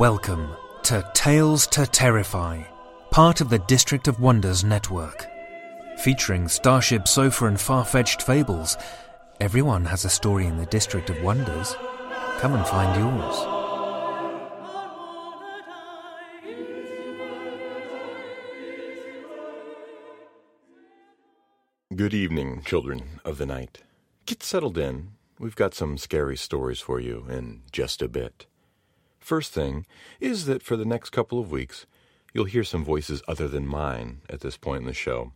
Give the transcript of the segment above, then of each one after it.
Welcome to Tales to Terrify, part of the District of Wonders network. Featuring Starship Sofa and far fetched fables, everyone has a story in the District of Wonders. Come and find yours. Good evening, children of the night. Get settled in. We've got some scary stories for you in just a bit. First thing is that for the next couple of weeks, you'll hear some voices other than mine at this point in the show.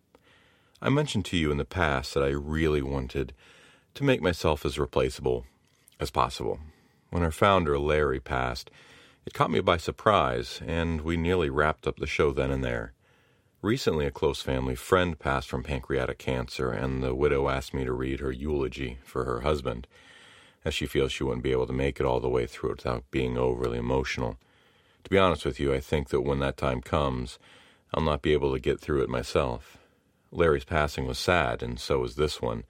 I mentioned to you in the past that I really wanted to make myself as replaceable as possible. When our founder, Larry, passed, it caught me by surprise, and we nearly wrapped up the show then and there. Recently, a close family friend passed from pancreatic cancer, and the widow asked me to read her eulogy for her husband, as she feels she wouldn't be able to make it all the way through it without being overly emotional. To be honest with you, I think that when that time comes, I'll not be able to get through it myself. Larry's passing was sad, and so was this one,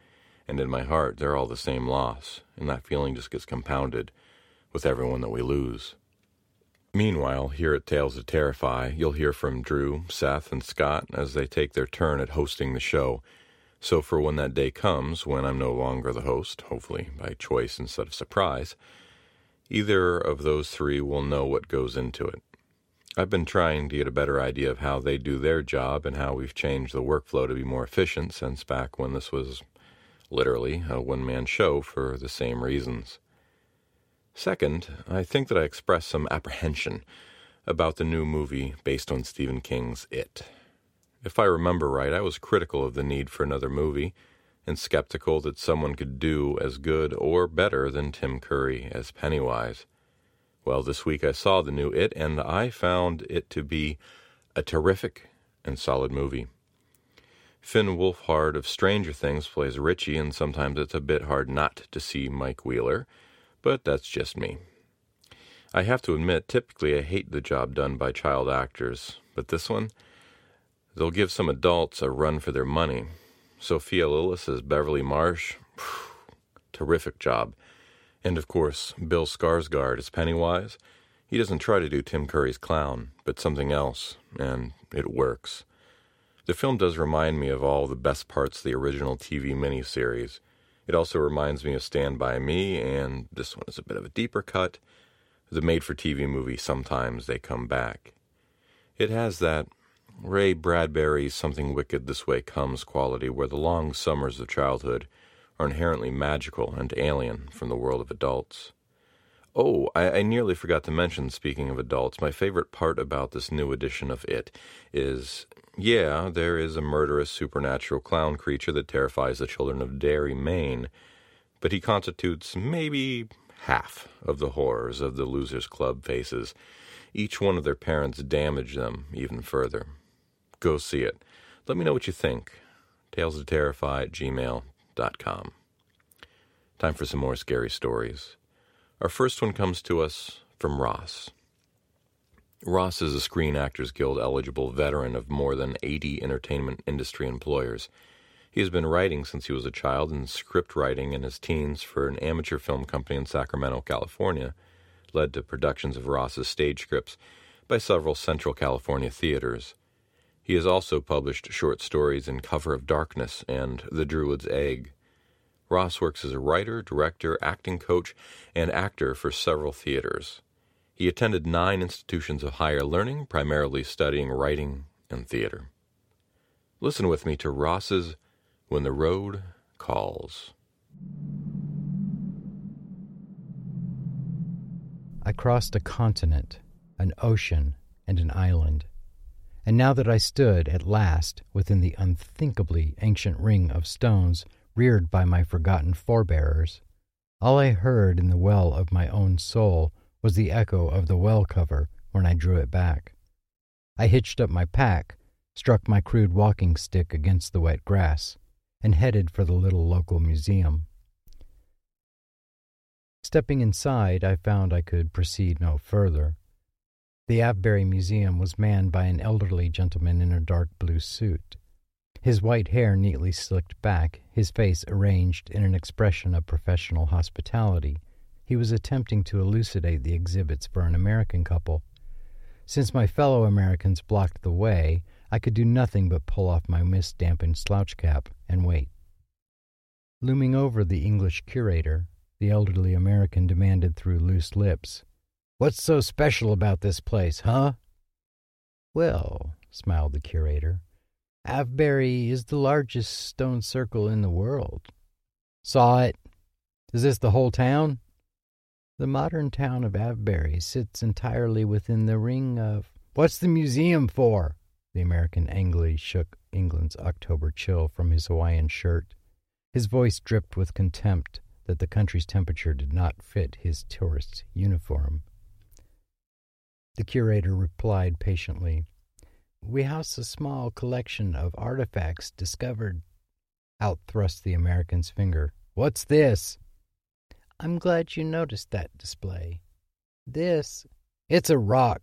and in my heart, they're all the same loss, and that feeling just gets compounded with everyone that we lose. Meanwhile, here at Tales of Terrify, you'll hear from Drew, Seth, and Scott as they take their turn at hosting the show. So, for when that day comes, when I'm no longer the host, hopefully by choice instead of surprise, either of those three will know what goes into it. I've been trying to get a better idea of how they do their job and how we've changed the workflow to be more efficient since back when this was literally a one man show for the same reasons. Second, I think that I expressed some apprehension about the new movie based on Stephen King's It. If I remember right, I was critical of the need for another movie and skeptical that someone could do as good or better than Tim Curry as Pennywise. Well, this week I saw the new It, and I found it to be a terrific and solid movie. Finn Wolfhard of Stranger Things plays Richie, and sometimes it's a bit hard not to see Mike Wheeler, but that's just me. I have to admit, typically I hate the job done by child actors, but this one, they'll give some adults a run for their money. Sophia Lillis as Beverly Marsh, terrific job. And of course, Bill Skarsgård as Pennywise. He doesn't try to do Tim Curry's clown, but something else, and it works. The film does remind me of all the best parts of the original TV miniseries. It also reminds me of Stand By Me, and this one is a bit of a deeper cut. The made for TV movie Sometimes They Come Back. It has that Ray Bradbury's Something Wicked This Way Comes quality where the long summers of childhood are inherently magical and alien from the world of adults. Oh, I, I nearly forgot to mention, speaking of adults, my favorite part about this new edition of It is yeah, there is a murderous supernatural clown creature that terrifies the children of Derry, Maine, but he constitutes maybe half of the horrors of the Losers Club faces. Each one of their parents damaged them even further. Go see it. Let me know what you think. Tales to Terrify at gmail.com. Time for some more scary stories. Our first one comes to us from Ross. Ross is a Screen Actors Guild eligible veteran of more than 80 entertainment industry employers. He has been writing since he was a child and script writing in his teens for an amateur film company in Sacramento, California, led to productions of Ross's stage scripts by several Central California theaters. He has also published short stories in Cover of Darkness and The Druid's Egg. Ross works as a writer, director, acting coach, and actor for several theaters. He attended nine institutions of higher learning, primarily studying writing and theater. Listen with me to Ross's when the road calls. I crossed a continent, an ocean, and an island. And now that I stood, at last, within the unthinkably ancient ring of stones reared by my forgotten forebears, all I heard in the well of my own soul was the echo of the well cover when I drew it back. I hitched up my pack, struck my crude walking stick against the wet grass, and headed for the little local museum. Stepping inside, I found I could proceed no further. The Avebury Museum was manned by an elderly gentleman in a dark blue suit. His white hair neatly slicked back, his face arranged in an expression of professional hospitality, he was attempting to elucidate the exhibits for an American couple. Since my fellow Americans blocked the way, I could do nothing but pull off my mist dampened slouch cap and wait. Looming over the English curator, the elderly American demanded through loose lips, What's so special about this place, huh? Well, smiled the curator, Avebury is the largest stone circle in the world. Saw it. Is this the whole town? The modern town of Avebury sits entirely within the ring of. What's the museum for? The American angrily shook England's October chill from his Hawaiian shirt. His voice dripped with contempt that the country's temperature did not fit his tourist's uniform. The curator replied patiently, We house a small collection of artifacts discovered. Out thrust the American's finger. What's this? I'm glad you noticed that display. This, it's a rock.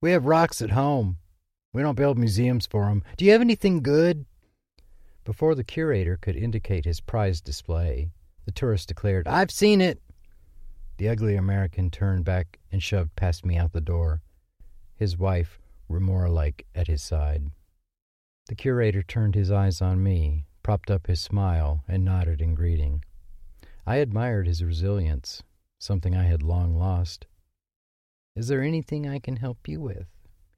We have rocks at home. We don't build museums for 'em. Do you have anything good? Before the curator could indicate his prized display, the tourist declared, I've seen it. The ugly American turned back and shoved past me out the door, his wife remora like at his side. The curator turned his eyes on me, propped up his smile, and nodded in greeting. I admired his resilience, something I had long lost. Is there anything I can help you with?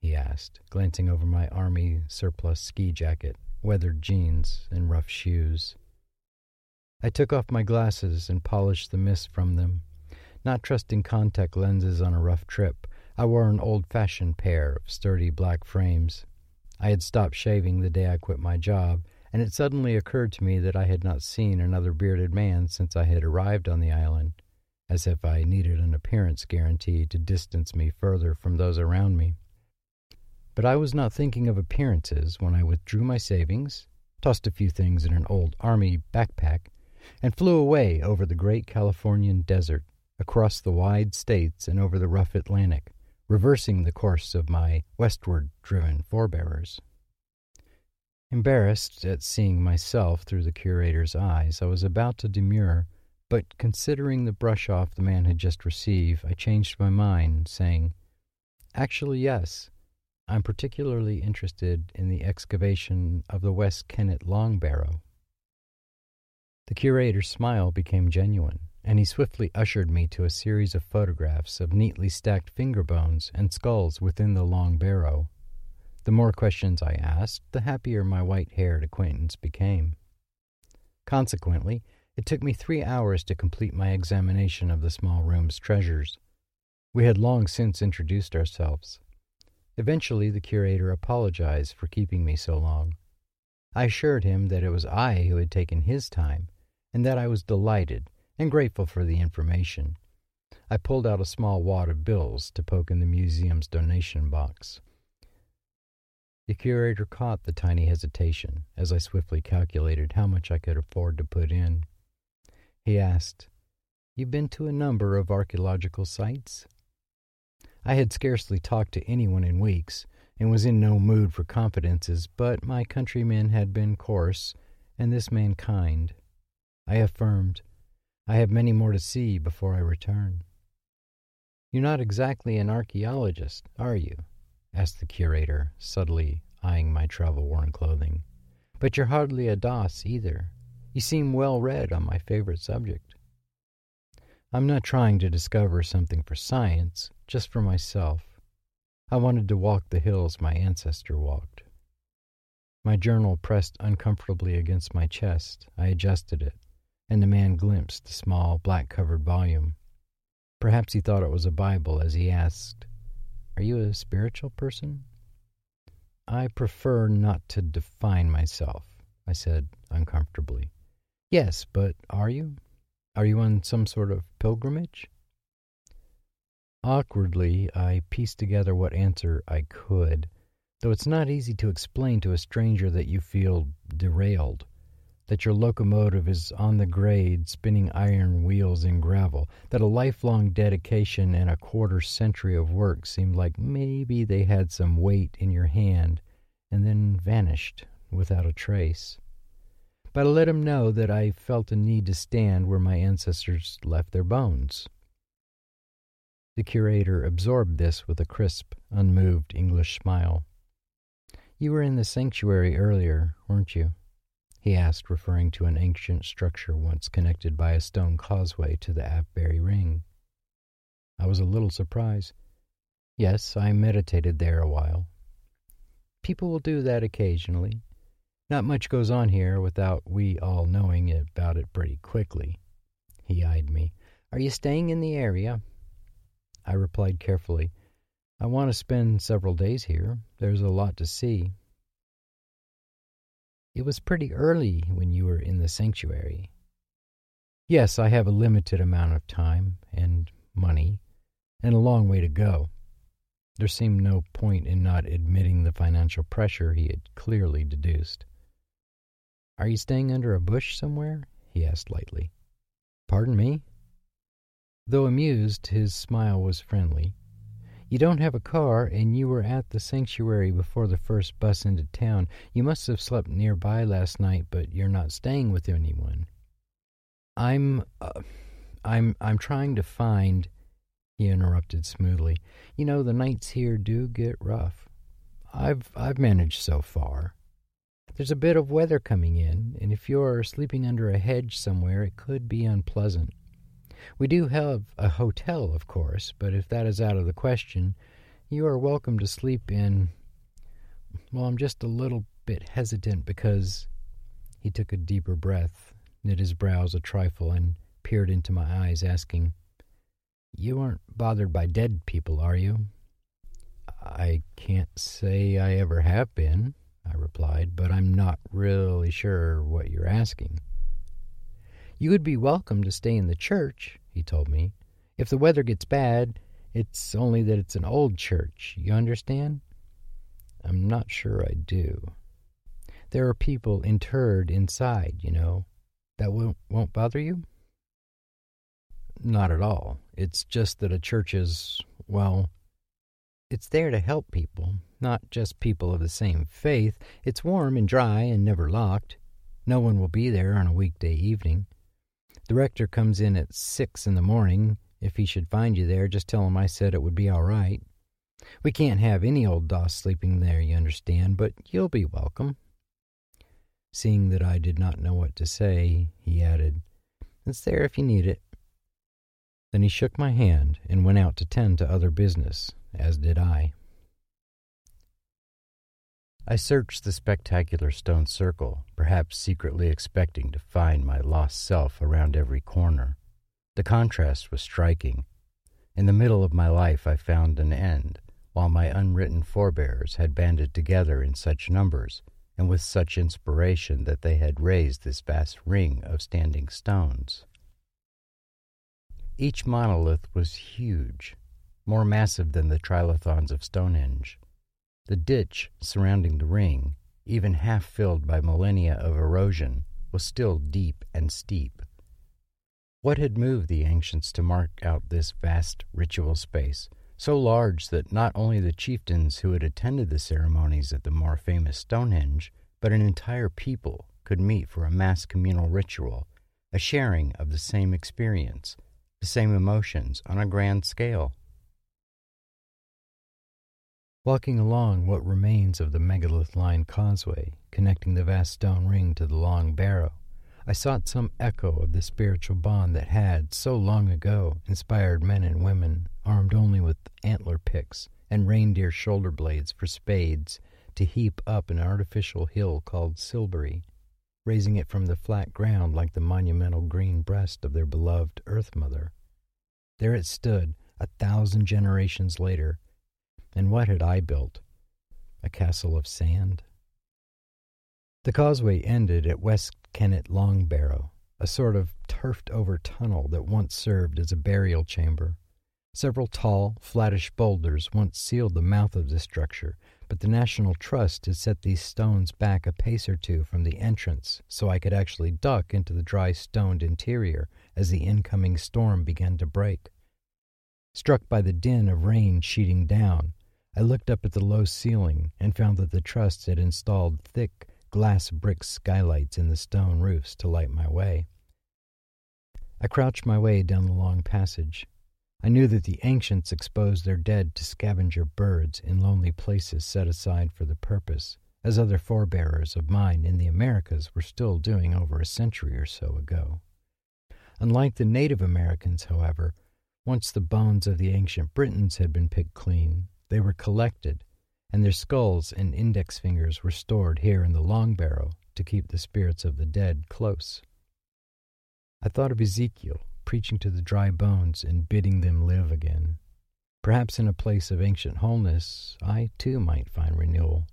he asked, glancing over my army surplus ski jacket, weathered jeans, and rough shoes. I took off my glasses and polished the mist from them. Not trusting contact lenses on a rough trip, I wore an old fashioned pair of sturdy black frames. I had stopped shaving the day I quit my job, and it suddenly occurred to me that I had not seen another bearded man since I had arrived on the island, as if I needed an appearance guarantee to distance me further from those around me. But I was not thinking of appearances when I withdrew my savings, tossed a few things in an old army backpack, and flew away over the great Californian desert, across the wide states and over the rough Atlantic, reversing the course of my westward driven forebears. Embarrassed at seeing myself through the curator's eyes, I was about to demur, but considering the brush off the man had just received, I changed my mind, saying, Actually, yes. I'm particularly interested in the excavation of the West Kennet Long Barrow. The curator's smile became genuine, and he swiftly ushered me to a series of photographs of neatly stacked finger bones and skulls within the long barrow. The more questions I asked, the happier my white haired acquaintance became. Consequently, it took me three hours to complete my examination of the small room's treasures. We had long since introduced ourselves. Eventually, the curator apologized for keeping me so long. I assured him that it was I who had taken his time, and that I was delighted and grateful for the information. I pulled out a small wad of bills to poke in the museum's donation box. The curator caught the tiny hesitation as I swiftly calculated how much I could afford to put in. He asked, You've been to a number of archaeological sites? I had scarcely talked to anyone in weeks and was in no mood for confidences, but my countrymen had been coarse, and this man kind. I affirmed, I have many more to see before I return. You're not exactly an archaeologist, are you? asked the curator, subtly eyeing my travel worn clothing. But you're hardly a Doss either. You seem well read on my favorite subject. I'm not trying to discover something for science, just for myself. I wanted to walk the hills my ancestor walked. My journal pressed uncomfortably against my chest. I adjusted it, and the man glimpsed the small, black covered volume. Perhaps he thought it was a Bible as he asked, Are you a spiritual person? I prefer not to define myself, I said uncomfortably. Yes, but are you? Are you on some sort of pilgrimage? Awkwardly, I pieced together what answer I could, though it's not easy to explain to a stranger that you feel derailed, that your locomotive is on the grade, spinning iron wheels in gravel, that a lifelong dedication and a quarter century of work seemed like maybe they had some weight in your hand and then vanished without a trace. But I let him know that I felt a need to stand where my ancestors left their bones the curator absorbed this with a crisp, unmoved English smile. You were in the sanctuary earlier, weren't you? He asked, referring to an ancient structure once connected by a stone causeway to the Avebury Ring. I was a little surprised. Yes, I meditated there a while. People will do that occasionally. Not much goes on here without we all knowing about it pretty quickly. He eyed me. Are you staying in the area? I replied carefully, I want to spend several days here. There's a lot to see. It was pretty early when you were in the sanctuary. Yes, I have a limited amount of time and money and a long way to go. There seemed no point in not admitting the financial pressure he had clearly deduced. Are you staying under a bush somewhere? he asked lightly. Pardon me? Though amused, his smile was friendly. You don't have a car, and you were at the sanctuary before the first bus into town. You must have slept nearby last night, but you're not staying with anyone. I'm, uh, I'm, I'm trying to find. He interrupted smoothly. You know, the nights here do get rough. I've, I've managed so far. There's a bit of weather coming in, and if you're sleeping under a hedge somewhere, it could be unpleasant. We do have a hotel, of course, but if that is out of the question, you are welcome to sleep in. Well, I'm just a little bit hesitant because. He took a deeper breath, knit his brows a trifle, and peered into my eyes, asking, You aren't bothered by dead people, are you? I can't say I ever have been, I replied, but I'm not really sure what you're asking. You would be welcome to stay in the church, he told me. If the weather gets bad, it's only that it's an old church. You understand? I'm not sure I do. There are people interred inside, you know. That won't, won't bother you? Not at all. It's just that a church is, well, it's there to help people, not just people of the same faith. It's warm and dry and never locked. No one will be there on a weekday evening. The rector comes in at six in the morning. If he should find you there, just tell him I said it would be all right. We can't have any old Doss sleeping there, you understand, but you'll be welcome. Seeing that I did not know what to say, he added, It's there if you need it. Then he shook my hand and went out to tend to other business, as did I. I searched the spectacular stone circle, perhaps secretly expecting to find my lost self around every corner. The contrast was striking. In the middle of my life, I found an end, while my unwritten forebears had banded together in such numbers and with such inspiration that they had raised this vast ring of standing stones. Each monolith was huge, more massive than the trilithons of Stonehenge. The ditch surrounding the ring, even half filled by millennia of erosion, was still deep and steep. What had moved the ancients to mark out this vast ritual space, so large that not only the chieftains who had attended the ceremonies at the more famous Stonehenge, but an entire people could meet for a mass communal ritual, a sharing of the same experience, the same emotions on a grand scale? Walking along what remains of the megalith lined causeway connecting the vast stone ring to the long barrow, I sought some echo of the spiritual bond that had, so long ago, inspired men and women, armed only with antler picks and reindeer shoulder blades for spades, to heap up an artificial hill called Silbury, raising it from the flat ground like the monumental green breast of their beloved Earth Mother. There it stood, a thousand generations later, and what had I built? A castle of sand? The causeway ended at West Kennet Long Barrow, a sort of turfed over tunnel that once served as a burial chamber. Several tall, flattish boulders once sealed the mouth of the structure, but the National Trust had set these stones back a pace or two from the entrance so I could actually duck into the dry stoned interior as the incoming storm began to break. Struck by the din of rain sheeting down, I looked up at the low ceiling and found that the Trust had installed thick glass brick skylights in the stone roofs to light my way. I crouched my way down the long passage. I knew that the ancients exposed their dead to scavenger birds in lonely places set aside for the purpose, as other forebearers of mine in the Americas were still doing over a century or so ago. Unlike the Native Americans, however, once the bones of the ancient Britons had been picked clean, they were collected, and their skulls and index fingers were stored here in the long barrow to keep the spirits of the dead close. I thought of Ezekiel preaching to the dry bones and bidding them live again. Perhaps in a place of ancient wholeness, I too might find renewal.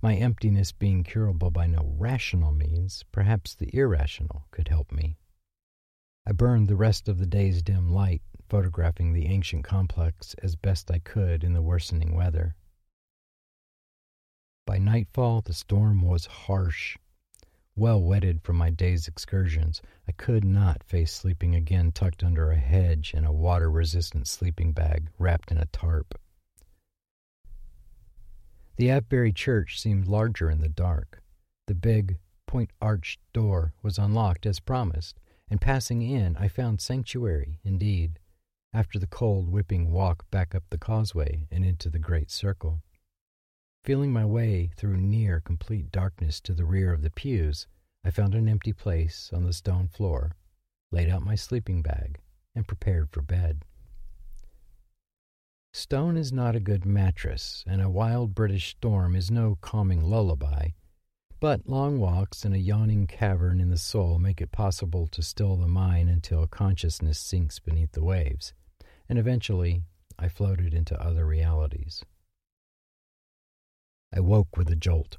My emptiness being curable by no rational means, perhaps the irrational could help me. I burned the rest of the day's dim light photographing the ancient complex as best I could in the worsening weather. By nightfall, the storm was harsh. Well wetted from my day's excursions, I could not face sleeping again tucked under a hedge in a water resistant sleeping bag wrapped in a tarp. The Avebury church seemed larger in the dark. The big, point arched door was unlocked as promised, and passing in, I found sanctuary indeed after the cold, whipping walk back up the causeway and into the great circle. Feeling my way through near complete darkness to the rear of the pews, I found an empty place on the stone floor, laid out my sleeping bag, and prepared for bed. Stone is not a good mattress, and a wild British storm is no calming lullaby, but long walks in a yawning cavern in the soul make it possible to still the mind until consciousness sinks beneath the waves and eventually I floated into other realities. I woke with a jolt.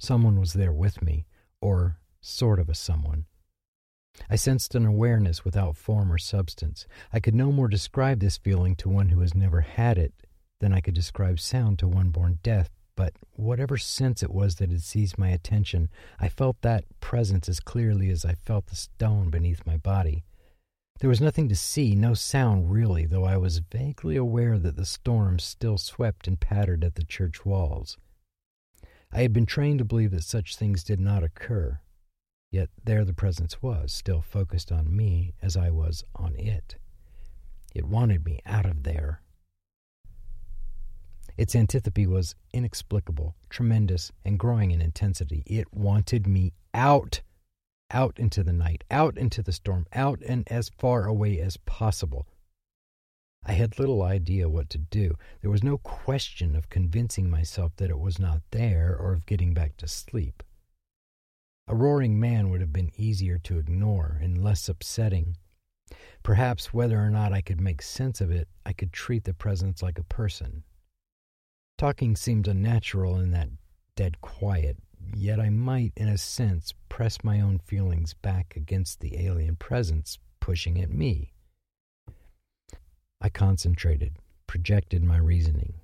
Someone was there with me, or sort of a someone. I sensed an awareness without form or substance. I could no more describe this feeling to one who has never had it than I could describe sound to one born deaf, but whatever sense it was that had seized my attention, I felt that presence as clearly as I felt the stone beneath my body. There was nothing to see, no sound really, though I was vaguely aware that the storm still swept and pattered at the church walls. I had been trained to believe that such things did not occur, yet there the presence was, still focused on me as I was on it. It wanted me out of there. Its antipathy was inexplicable, tremendous, and growing in intensity. It wanted me out out into the night, out into the storm, out and as far away as possible. I had little idea what to do. There was no question of convincing myself that it was not there or of getting back to sleep. A roaring man would have been easier to ignore and less upsetting. Perhaps whether or not I could make sense of it, I could treat the presence like a person. Talking seemed unnatural in that dead quiet, yet I might, in a sense, press my own feelings back against the alien presence pushing at me. I concentrated, projected my reasoning.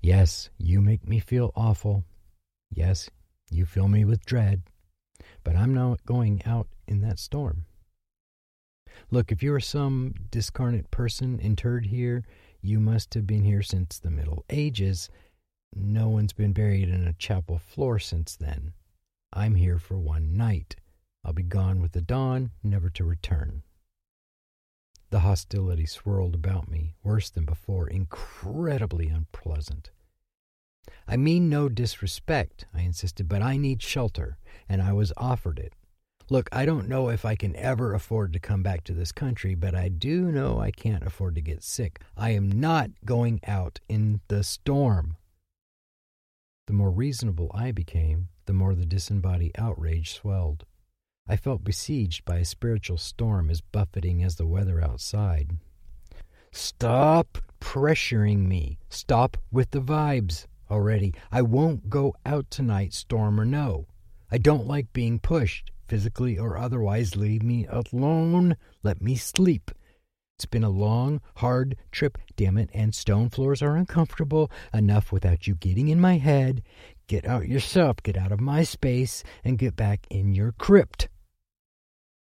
Yes, you make me feel awful. Yes, you fill me with dread. But I'm not going out in that storm. Look, if you are some discarnate person interred here, you must have been here since the Middle Ages. No one's been buried in a chapel floor since then. I'm here for one night. I'll be gone with the dawn, never to return. The hostility swirled about me, worse than before, incredibly unpleasant. I mean no disrespect, I insisted, but I need shelter, and I was offered it. Look, I don't know if I can ever afford to come back to this country, but I do know I can't afford to get sick. I am not going out in the storm. The more reasonable I became, the more the disembodied outrage swelled. I felt besieged by a spiritual storm as buffeting as the weather outside. Stop pressuring me. Stop with the vibes already. I won't go out tonight, storm or no. I don't like being pushed physically or otherwise. Leave me alone. Let me sleep. It's been a long, hard trip, damn it, and stone floors are uncomfortable enough without you getting in my head. Get out yourself, get out of my space, and get back in your crypt.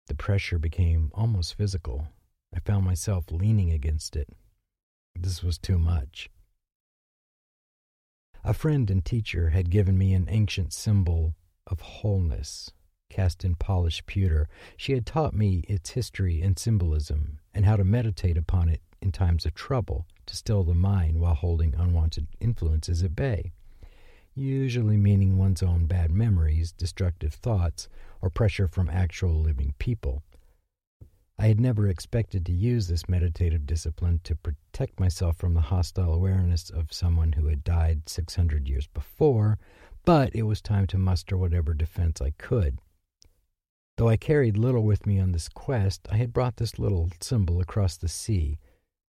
The pressure became almost physical. I found myself leaning against it. This was too much. A friend and teacher had given me an ancient symbol of wholeness cast in polished pewter. She had taught me its history and symbolism, and how to meditate upon it in times of trouble to still the mind while holding unwanted influences at bay, usually meaning one's own bad memories, destructive thoughts, or pressure from actual living people. I had never expected to use this meditative discipline to protect myself from the hostile awareness of someone who had died 600 years before, but it was time to muster whatever defense I could. Though I carried little with me on this quest, I had brought this little symbol across the sea.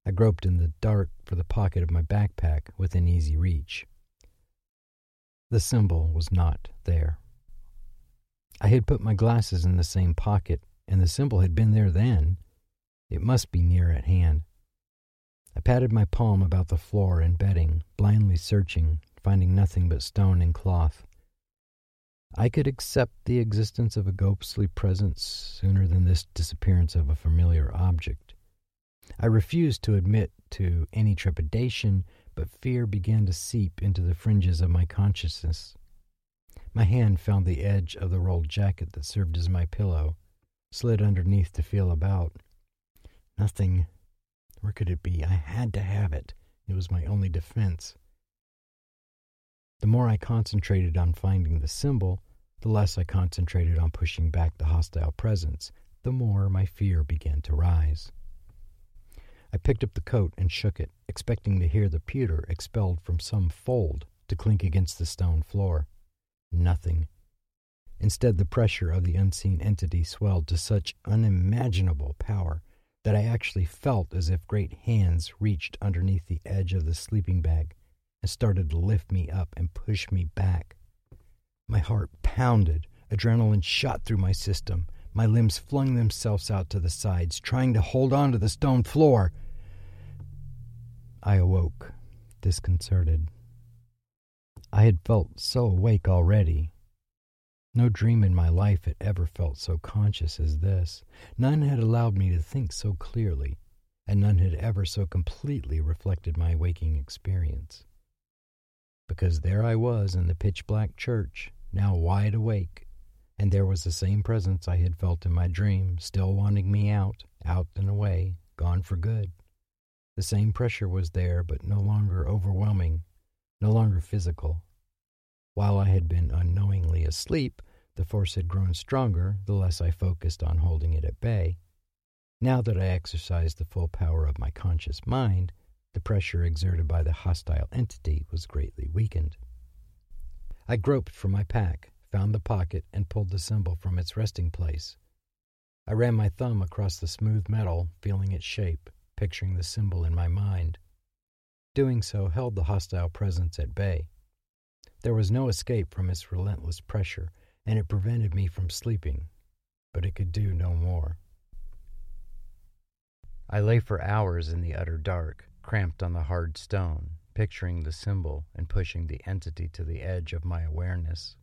I groped in the dark for the pocket of my backpack within easy reach. The symbol was not there. I had put my glasses in the same pocket, and the symbol had been there then. It must be near at hand. I patted my palm about the floor and bedding, blindly searching, finding nothing but stone and cloth. I could accept the existence of a ghostly presence sooner than this disappearance of a familiar object. I refused to admit to any trepidation, but fear began to seep into the fringes of my consciousness. My hand found the edge of the rolled jacket that served as my pillow, slid underneath to feel about. Nothing. Where could it be? I had to have it. It was my only defense. The more I concentrated on finding the symbol, the less I concentrated on pushing back the hostile presence, the more my fear began to rise. I picked up the coat and shook it, expecting to hear the pewter expelled from some fold to clink against the stone floor. Nothing. Instead, the pressure of the unseen entity swelled to such unimaginable power that I actually felt as if great hands reached underneath the edge of the sleeping bag and started to lift me up and push me back. My heart pounded, adrenaline shot through my system. My limbs flung themselves out to the sides, trying to hold on to the stone floor. I awoke, disconcerted. I had felt so awake already. No dream in my life had ever felt so conscious as this. None had allowed me to think so clearly, and none had ever so completely reflected my waking experience because there I was in the pitch black church, now wide awake, and there was the same presence I had felt in my dream, still wanting me out, out and away, gone for good. The same pressure was there, but no longer overwhelming, no longer physical. While I had been unknowingly asleep, the force had grown stronger the less I focused on holding it at bay. Now that I exercised the full power of my conscious mind, the pressure exerted by the hostile entity was greatly weakened. I groped for my pack, found the pocket, and pulled the symbol from its resting place. I ran my thumb across the smooth metal, feeling its shape, picturing the symbol in my mind. Doing so held the hostile presence at bay. There was no escape from its relentless pressure, and it prevented me from sleeping, but it could do no more. I lay for hours in the utter dark, cramped on the hard stone, picturing the symbol and pushing the entity to the edge of my awareness.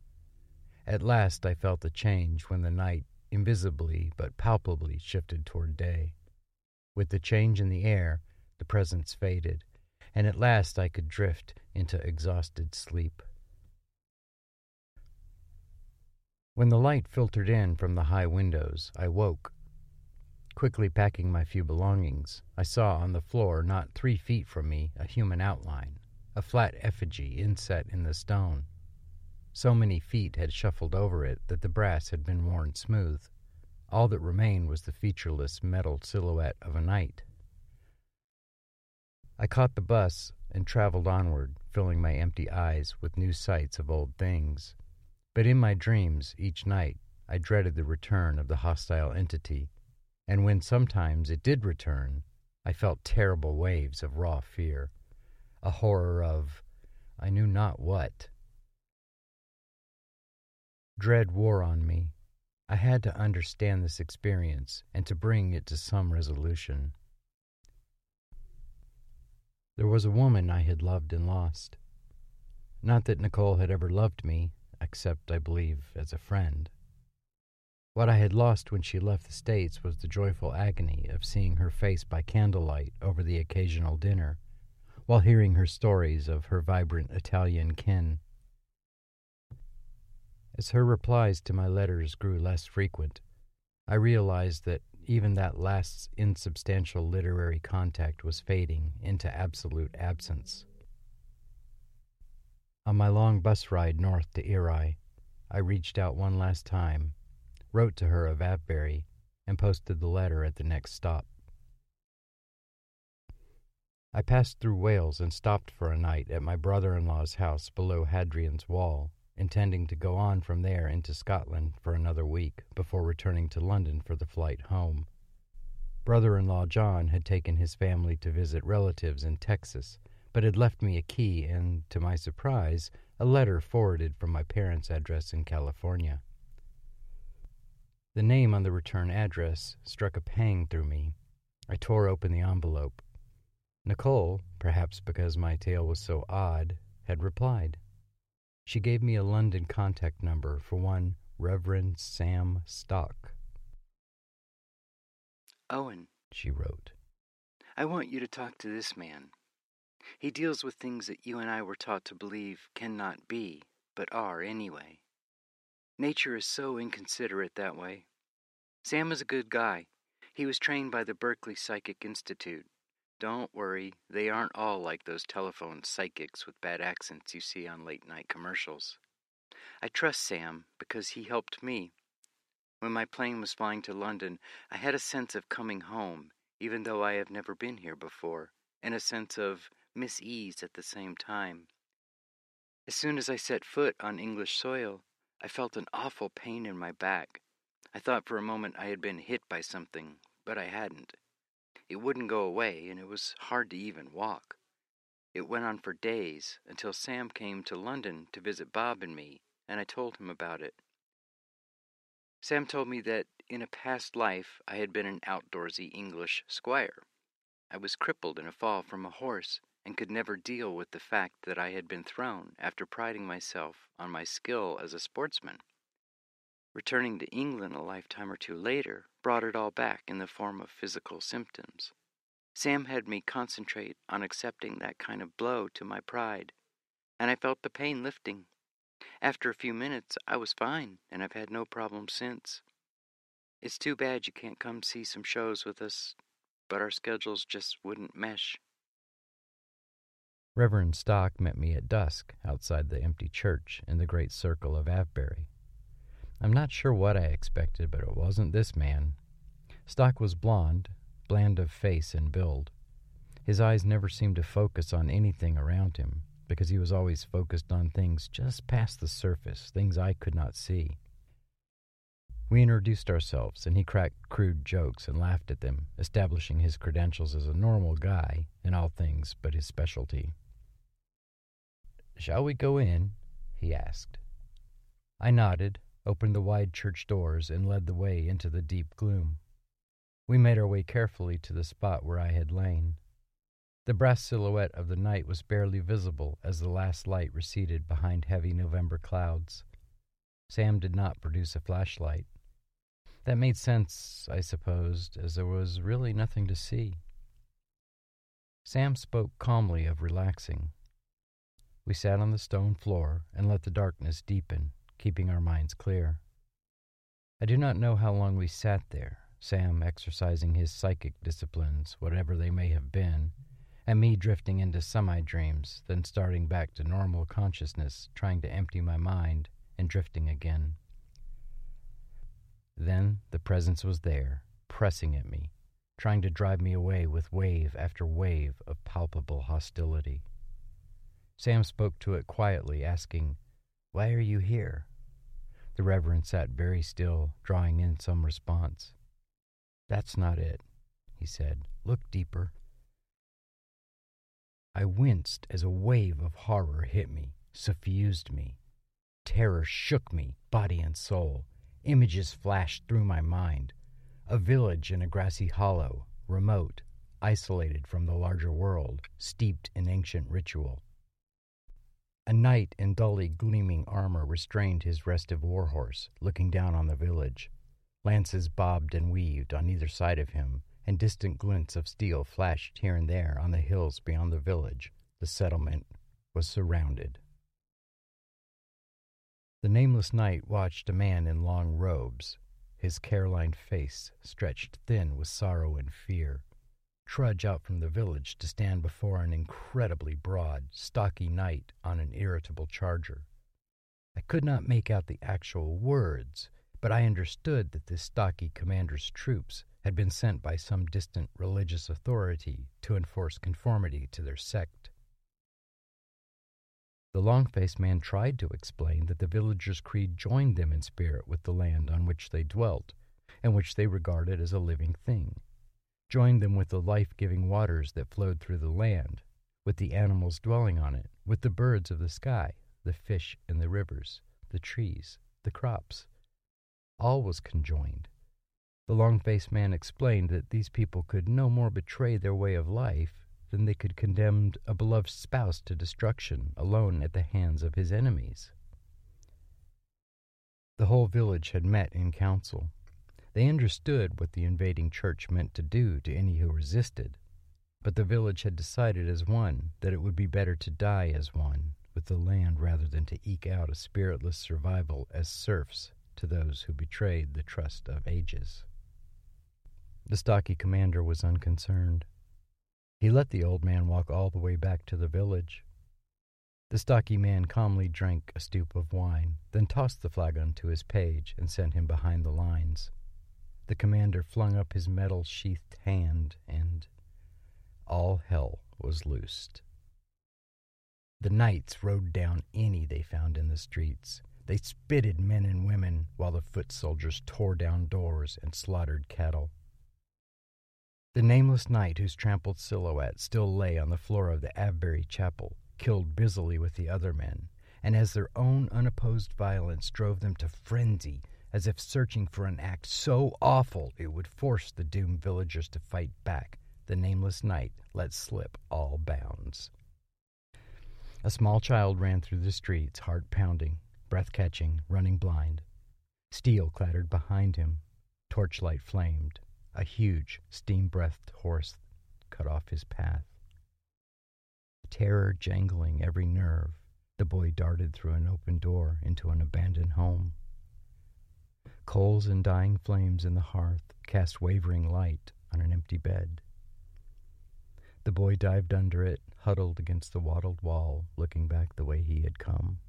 At last I felt the change when the night invisibly but palpably shifted toward day. With the change in the air, the presence faded, and at last I could drift into exhausted sleep. When the light filtered in from the high windows, I woke. Quickly packing my few belongings, I saw on the floor, not three feet from me, a human outline, a flat effigy inset in the stone. So many feet had shuffled over it that the brass had been worn smooth. All that remained was the featureless metal silhouette of a knight. I caught the bus and traveled onward, filling my empty eyes with new sights of old things. But in my dreams, each night, I dreaded the return of the hostile entity, and when sometimes it did return, I felt terrible waves of raw fear, a horror of I knew not what. Dread wore on me. I had to understand this experience and to bring it to some resolution. There was a woman I had loved and lost. Not that Nicole had ever loved me, except, I believe, as a friend. What I had lost when she left the States was the joyful agony of seeing her face by candlelight over the occasional dinner, while hearing her stories of her vibrant Italian kin. As her replies to my letters grew less frequent, I realized that even that last insubstantial literary contact was fading into absolute absence. On my long bus ride north to Erie, I reached out one last time, wrote to her of Avebury, and posted the letter at the next stop. I passed through Wales and stopped for a night at my brother in law's house below Hadrian's Wall intending to go on from there into Scotland for another week before returning to London for the flight home. Brother in law John had taken his family to visit relatives in Texas, but had left me a key and, to my surprise, a letter forwarded from my parents' address in California. The name on the return address struck a pang through me. I tore open the envelope. Nicole, perhaps because my tale was so odd, had replied. She gave me a London contact number for one Reverend Sam Stock. Owen, she wrote, I want you to talk to this man. He deals with things that you and I were taught to believe cannot be, but are anyway. Nature is so inconsiderate that way. Sam is a good guy. He was trained by the Berkeley Psychic Institute. Don't worry, they aren't all like those telephone psychics with bad accents you see on late night commercials. I trust Sam because he helped me. When my plane was flying to London, I had a sense of coming home, even though I have never been here before, and a sense of mis-ease at the same time. As soon as I set foot on English soil, I felt an awful pain in my back. I thought for a moment I had been hit by something, but I hadn't. It wouldn't go away, and it was hard to even walk. It went on for days until Sam came to London to visit Bob and me, and I told him about it. Sam told me that in a past life I had been an outdoorsy English squire. I was crippled in a fall from a horse and could never deal with the fact that I had been thrown after priding myself on my skill as a sportsman. Returning to England a lifetime or two later brought it all back in the form of physical symptoms. Sam had me concentrate on accepting that kind of blow to my pride, and I felt the pain lifting. After a few minutes, I was fine, and I've had no problems since. It's too bad you can't come see some shows with us, but our schedules just wouldn't mesh. Reverend Stock met me at dusk outside the empty church in the great circle of Avebury. I'm not sure what I expected, but it wasn't this man. Stock was blond, bland of face and build. His eyes never seemed to focus on anything around him, because he was always focused on things just past the surface, things I could not see. We introduced ourselves, and he cracked crude jokes and laughed at them, establishing his credentials as a normal guy in all things but his specialty. Shall we go in? he asked. I nodded, opened the wide church doors, and led the way into the deep gloom. We made our way carefully to the spot where I had lain. The brass silhouette of the knight was barely visible as the last light receded behind heavy November clouds. Sam did not produce a flashlight. That made sense, I supposed, as there was really nothing to see. Sam spoke calmly of relaxing. We sat on the stone floor and let the darkness deepen, keeping our minds clear. I do not know how long we sat there, Sam exercising his psychic disciplines, whatever they may have been, and me drifting into semi dreams, then starting back to normal consciousness, trying to empty my mind and drifting again. Then the presence was there, pressing at me, trying to drive me away with wave after wave of palpable hostility. Sam spoke to it quietly, asking, Why are you here? The Reverend sat very still, drawing in some response. That's not it, he said. Look deeper. I winced as a wave of horror hit me, suffused me. Terror shook me, body and soul. Images flashed through my mind. A village in a grassy hollow, remote, isolated from the larger world, steeped in ancient ritual. A knight in dully gleaming armor restrained his restive warhorse, looking down on the village. Lances bobbed and weaved on either side of him, and distant glints of steel flashed here and there on the hills beyond the village. The settlement was surrounded. The nameless knight watched a man in long robes, his care-lined face stretched thin with sorrow and fear trudge out from the village to stand before an incredibly broad, stocky knight on an irritable charger. I could not make out the actual words, but I understood that this stocky commander's troops had been sent by some distant religious authority to enforce conformity to their sect. The long faced man tried to explain that the villagers' creed joined them in spirit with the land on which they dwelt, and which they regarded as a living thing joined them with the life giving waters that flowed through the land, with the animals dwelling on it, with the birds of the sky, the fish in the rivers, the trees, the crops. All was conjoined. The long faced man explained that these people could no more betray their way of life than they could condemn a beloved spouse to destruction alone at the hands of his enemies. The whole village had met in council. They understood what the invading church meant to do to any who resisted, but the village had decided as one that it would be better to die as one with the land rather than to eke out a spiritless survival as serfs to those who betrayed the trust of ages. The stocky commander was unconcerned. He let the old man walk all the way back to the village. The stocky man calmly drank a stoup of wine, then tossed the flagon to his page and sent him behind the lines. The commander flung up his metal sheathed hand, and all hell was loosed. The knights rode down any they found in the streets. They spitted men and women while the foot soldiers tore down doors and slaughtered cattle. The nameless knight whose trampled silhouette still lay on the floor of the Avebury chapel killed busily with the other men, and as their own unopposed violence drove them to frenzy, as if searching for an act so awful it would force the doomed villagers to fight back. The nameless knight let slip all bounds. A small child ran through the streets, heart pounding, breath catching, running blind. Steel clattered behind him. Torchlight flamed. A huge, steam breathed horse cut off his path. Terror jangling every nerve, the boy darted through an open door into an abandoned home. Coals and dying flames in the hearth cast wavering light on an empty bed. The boy dived under it, huddled against the wattled wall, looking back the way he had come.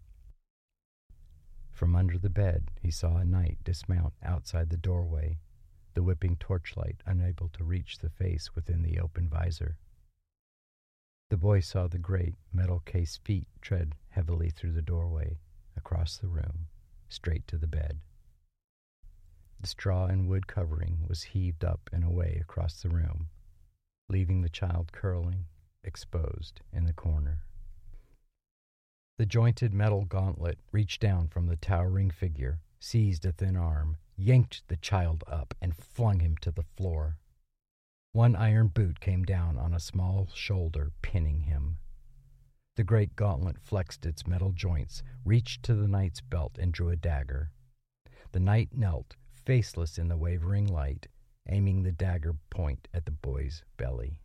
From under the bed, he saw a knight dismount outside the doorway, the whipping torchlight unable to reach the face within the open visor. The boy saw the great metal case feet tread heavily through the doorway, across the room, straight to the bed. The straw and wood covering was heaved up and away across the room, leaving the child curling, exposed, in the corner. The jointed metal gauntlet reached down from the towering figure, seized a thin arm, yanked the child up, and flung him to the floor. One iron boot came down on a small shoulder, pinning him. The great gauntlet flexed its metal joints, reached to the knight's belt, and drew a dagger. The knight knelt, faceless in the wavering light, aiming the dagger point at the boy's belly.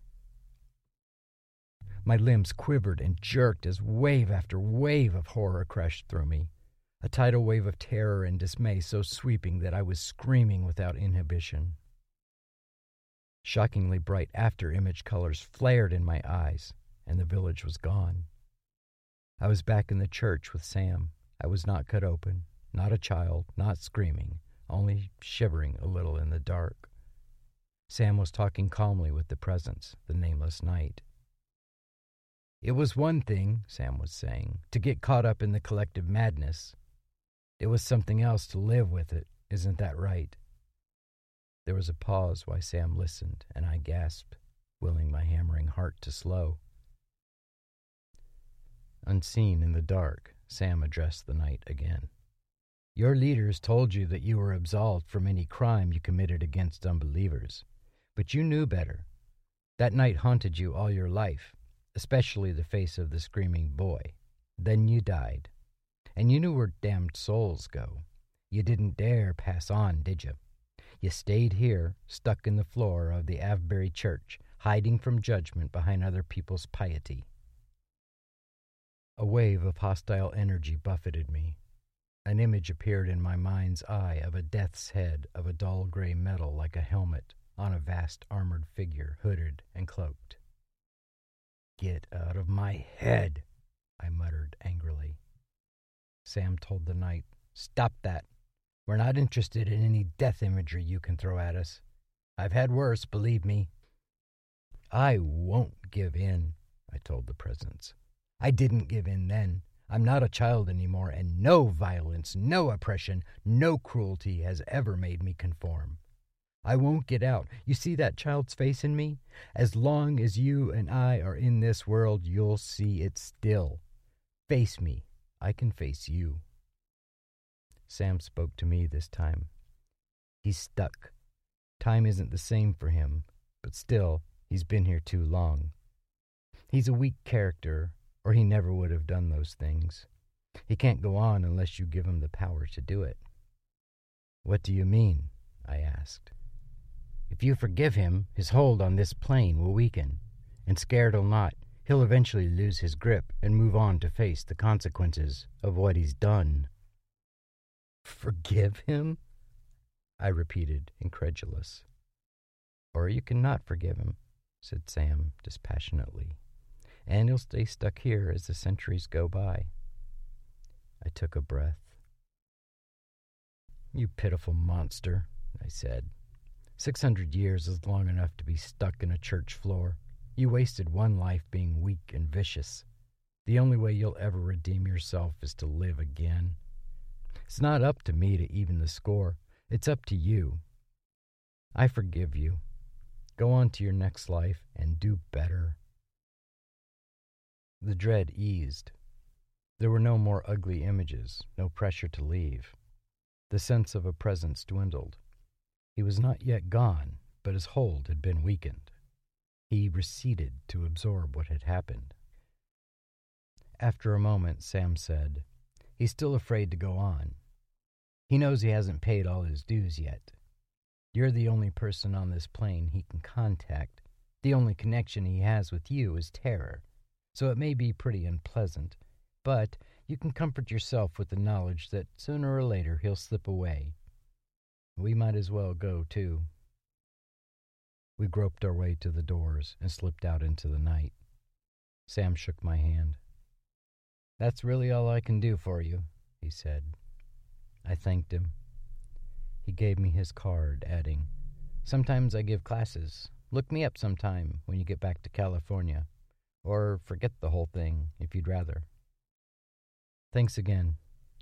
My limbs quivered and jerked as wave after wave of horror crashed through me, a tidal wave of terror and dismay so sweeping that I was screaming without inhibition. Shockingly bright after image colors flared in my eyes, and the village was gone. I was back in the church with Sam. I was not cut open, not a child, not screaming, only shivering a little in the dark. Sam was talking calmly with the presence, the nameless knight. It was one thing, Sam was saying, to get caught up in the collective madness. It was something else to live with it. Isn't that right? There was a pause while Sam listened, and I gasped, willing my hammering heart to slow. Unseen in the dark, Sam addressed the knight again. Your leaders told you that you were absolved from any crime you committed against unbelievers, but you knew better. That night haunted you all your life, especially the face of the screaming boy. Then you died. And you knew where damned souls go. You didn't dare pass on, did you? You stayed here, stuck in the floor of the Avebury Church, hiding from judgment behind other people's piety. A wave of hostile energy buffeted me. An image appeared in my mind's eye of a death's head of a dull gray metal like a helmet on a vast armored figure, hooded and cloaked. Get out of my head, I muttered angrily. Sam told the knight, Stop that. We're not interested in any death imagery you can throw at us. I've had worse, believe me. I won't give in, I told the presence. I didn't give in then. I'm not a child anymore, and no violence, no oppression, no cruelty has ever made me conform. I won't get out. You see that child's face in me? As long as you and I are in this world, you'll see it still. Face me. I can face you. Sam spoke to me this time. He's stuck. Time isn't the same for him, but still, he's been here too long. He's a weak character, or he never would have done those things. He can't go on unless you give him the power to do it. What do you mean? I asked. If you forgive him, his hold on this plane will weaken, and scared or not, he'll eventually lose his grip and move on to face the consequences of what he's done. Forgive him? I repeated, incredulous. Or you cannot forgive him, said Sam dispassionately, and you'll stay stuck here as the centuries go by. I took a breath. You pitiful monster, I said. Six hundred years is long enough to be stuck in a church floor. You wasted one life being weak and vicious. The only way you'll ever redeem yourself is to live again. It's not up to me to even the score. It's up to you. I forgive you. Go on to your next life and do better. The dread eased. There were no more ugly images, no pressure to leave. The sense of a presence dwindled. He was not yet gone, but his hold had been weakened. He receded to absorb what had happened. After a moment, Sam said, He's still afraid to go on. He knows he hasn't paid all his dues yet. You're the only person on this plane he can contact. The only connection he has with you is terror, so it may be pretty unpleasant, but you can comfort yourself with the knowledge that sooner or later he'll slip away we might as well go, too. We groped our way to the doors and slipped out into the night. Sam shook my hand. That's really all I can do for you, he said. I thanked him. He gave me his card, adding, Sometimes I give classes. Look me up sometime when you get back to California. Or forget the whole thing, if you'd rather. Thanks again.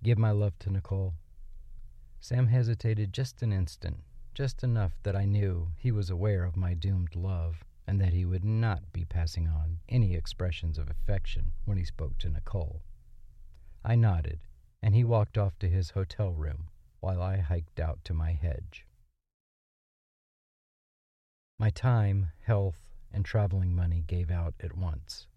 Give my love to Nicole. Sam hesitated just an instant, just enough that I knew he was aware of my doomed love and that he would not be passing on any expressions of affection when he spoke to Nicole. I nodded, and he walked off to his hotel room while I hiked out to my hedge. My time, health, and traveling money gave out at once.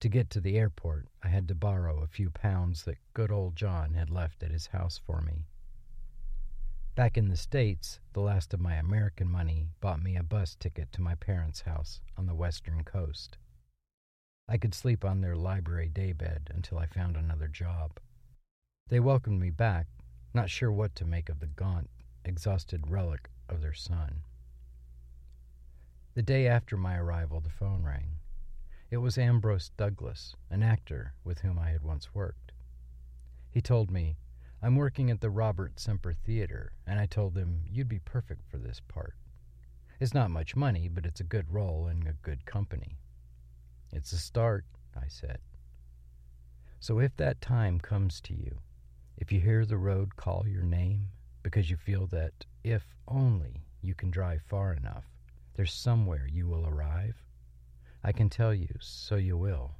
To get to the airport, I had to borrow a few pounds that good old John had left at his house for me. Back in the States, the last of my American money bought me a bus ticket to my parents' house on the western coast. I could sleep on their library daybed until I found another job. They welcomed me back, not sure what to make of the gaunt, exhausted relic of their son. The day after my arrival, the phone rang. It was Ambrose Douglas, an actor with whom I had once worked. He told me, I'm working at the Robert Semper Theater, and I told him, You'd be perfect for this part. It's not much money, but it's a good role and a good company. It's a start, I said. So if that time comes to you, if you hear the road call your name because you feel that if only you can drive far enough, there's somewhere you will arrive, I can tell you, so you will.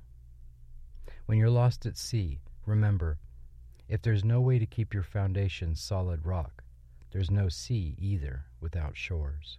When you're lost at sea, remember, if there's no way to keep your foundation solid rock, there's no sea either without shores.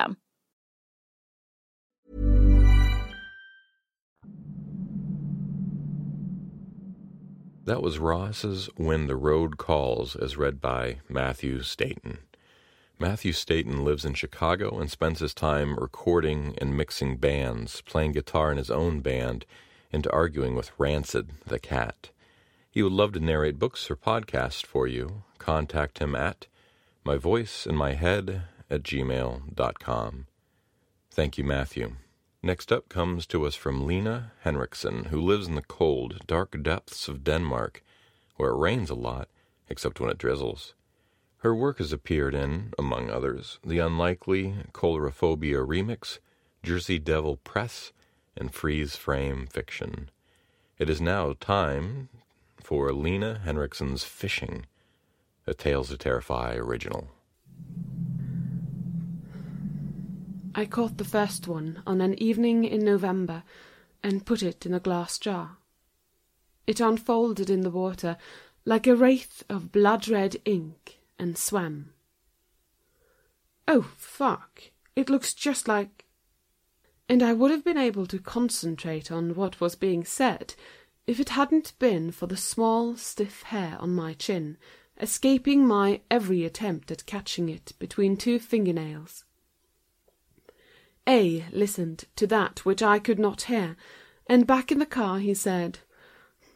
That was Ross's When the Road Calls, as read by Matthew Staton. Matthew Staton lives in Chicago and spends his time recording and mixing bands, playing guitar in his own band, and arguing with Rancid, the cat. He would love to narrate books or podcasts for you. Contact him at myvoiceinmyhead at gmail.com. Thank you, Matthew. Next up comes to us from Line Henriksen, who lives in the cold, dark depths of Denmark, where it rains a lot, except when it drizzles. Her work has appeared in, among others, The Unlikely, Colorophobia Remix, Jersey Devil Press, and Freeze Frame Fiction. It is now time for Line Henriksen's Fishing, a Tales to Terrify original. I caught the first one on an evening in November and put it in a glass jar. It unfolded in the water like a wraith of blood red ink and swam. Oh, fuck! It looks just like. And I would have been able to concentrate on what was being said if it hadn't been for the small, stiff hair on my chin, escaping my every attempt at catching it between two fingernails. A listened to that which I could not hear, and back in the car he said,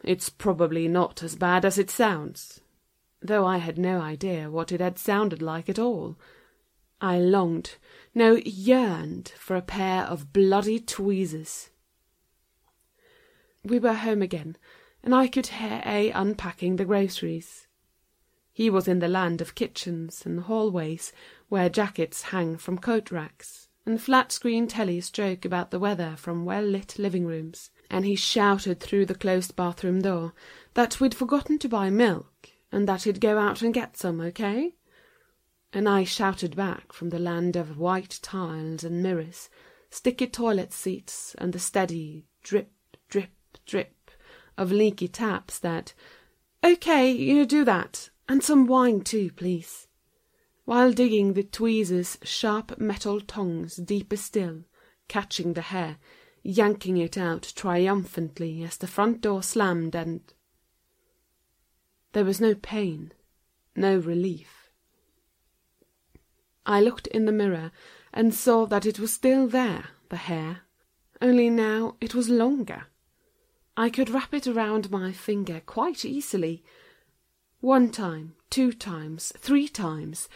It's probably not as bad as it sounds, though I had no idea what it had sounded like at all. I longed, no, yearned for a pair of bloody tweezers. We were home again, and I could hear A unpacking the groceries. He was in the land of kitchens and hallways, where jackets hang from coat racks, and flat screen tellies joke about the weather from well lit living rooms, and he shouted through the closed bathroom door that we'd forgotten to buy milk, and that he'd go out and get some, okay? And I shouted back from the land of white tiles and mirrors, sticky toilet seats, and the steady drip, drip, drip of leaky taps that, okay, you do that, and some wine too, please while digging the tweezer's sharp metal tongs deeper still, catching the hair, yanking it out triumphantly as the front door slammed and. There was no pain, no relief. I looked in the mirror and saw that it was still there, the hair, only now it was longer. I could wrap it around my finger quite easily. One time, two times, three times,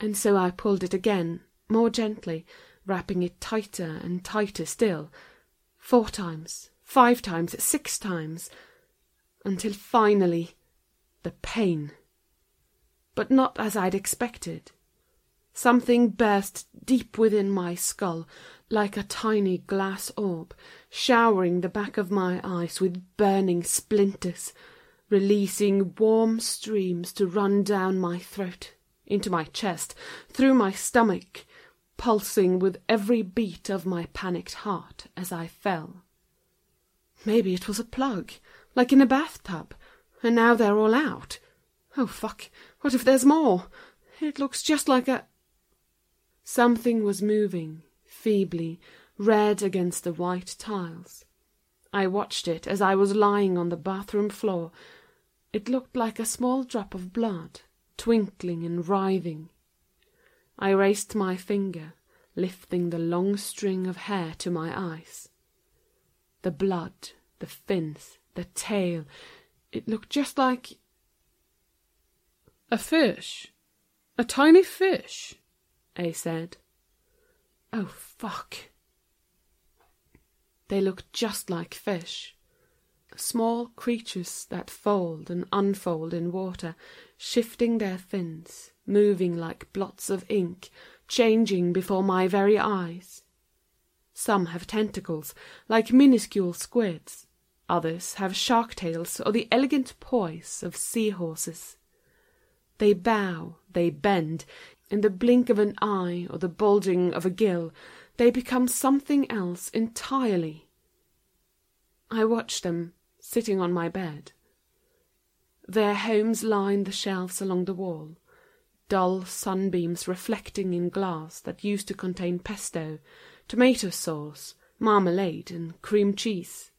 and so I pulled it again, more gently, wrapping it tighter and tighter still, four times, five times, six times, until finally the pain. But not as I'd expected. Something burst deep within my skull, like a tiny glass orb, showering the back of my eyes with burning splinters, releasing warm streams to run down my throat into my chest, through my stomach, pulsing with every beat of my panicked heart as I fell. Maybe it was a plug, like in a bathtub, and now they're all out. Oh, fuck, what if there's more? It looks just like a. Something was moving, feebly, red against the white tiles. I watched it as I was lying on the bathroom floor. It looked like a small drop of blood twinkling and writhing. I raised my finger, lifting the long string of hair to my eyes. The blood, the fins, the tail, it looked just like. A fish. A tiny fish, A said. Oh, fuck. They looked just like fish. Small creatures that fold and unfold in water, shifting their fins, moving like blots of ink, changing before my very eyes. Some have tentacles, like minuscule squids. Others have shark tails or the elegant poise of sea horses. They bow, they bend. In the blink of an eye or the bulging of a gill, they become something else entirely. I watch them, sitting on my bed. Their homes line the shelves along the wall, dull sunbeams reflecting in glass that used to contain pesto, tomato sauce, marmalade, and cream cheese.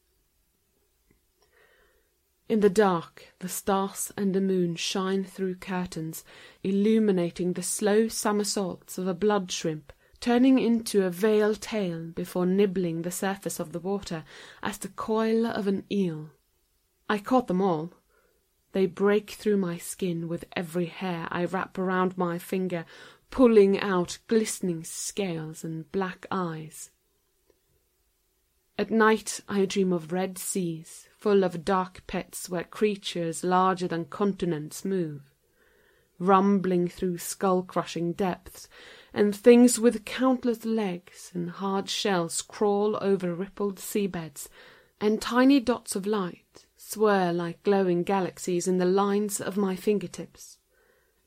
In the dark, the stars and the moon shine through curtains, illuminating the slow somersaults of a blood shrimp, turning into a veiled tail before nibbling the surface of the water as the coil of an eel. I caught them all, they break through my skin with every hair I wrap around my finger, pulling out glistening scales and black eyes. At night I dream of red seas, full of dark pits where creatures larger than continents move, rumbling through skull-crushing depths, and things with countless legs and hard shells crawl over rippled seabeds, and tiny dots of light swirl like glowing galaxies in the lines of my fingertips.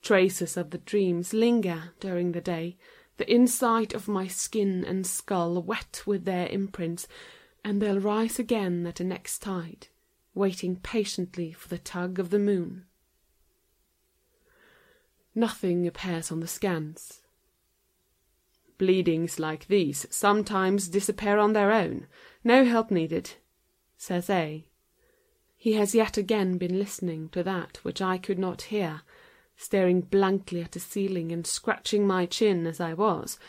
Traces of the dreams linger during the day, the inside of my skin and skull wet with their imprints, and they'll rise again at the next tide, waiting patiently for the tug of the moon. Nothing appears on the scans. Bleedings like these sometimes disappear on their own, no help needed, says A. He has yet again been listening to that which I could not hear, staring blankly at the ceiling and scratching my chin as I was,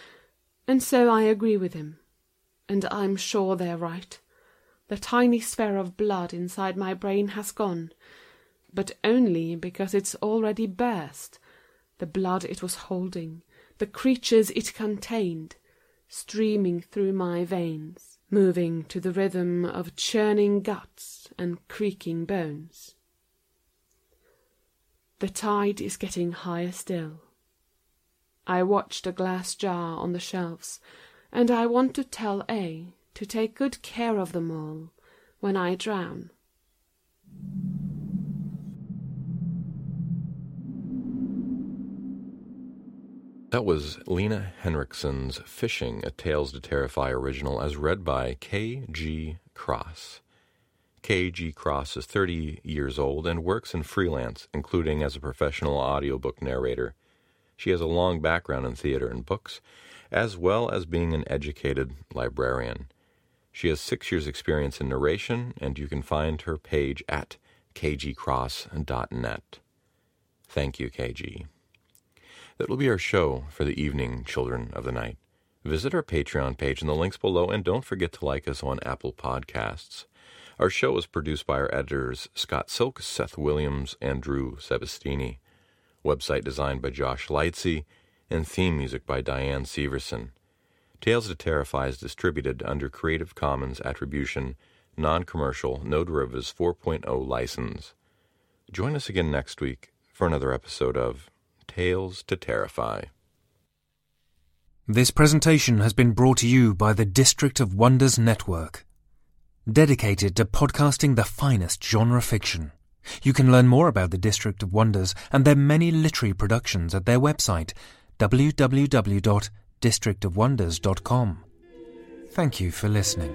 and so I agree with him. And I'm sure they're right. The tiny sphere of blood inside my brain has gone, but only because it's already burst. The blood it was holding, the creatures it contained, streaming through my veins, moving to the rhythm of churning guts and creaking bones. The tide is getting higher still. I watched a glass jar on the shelves, and I want to tell A to take good care of them all when I drown. That was Line Henriksen's Fishing, a Tales to Terrify original, as read by K.G. Cross. K.G. Cross is 30 years old and works in freelance, including as a professional audiobook narrator. She has a long background in theater and books, as well as being an educated librarian. She has six years' experience in narration, and you can find her page at kgcross.net. Thank you, KG. That will be our show for the evening, Children of the Night. Visit our Patreon page in the links below, and don't forget to like us on Apple Podcasts. Our show is produced by our editors Scott Silk, Seth Williams, and Drew Sebastini. Website designed by Josh Lightsey, and theme music by Diane Severson. Tales to Terrify is distributed under Creative Commons Attribution, Non Commercial, No Derivatives 4.0 license. Join us again next week for another episode of Tales to Terrify. This presentation has been brought to you by the District of Wonders Network, dedicated to podcasting the finest genre fiction. You can learn more about the District of Wonders and their many literary productions at their website, www.districtofwonders.com. Thank you for listening.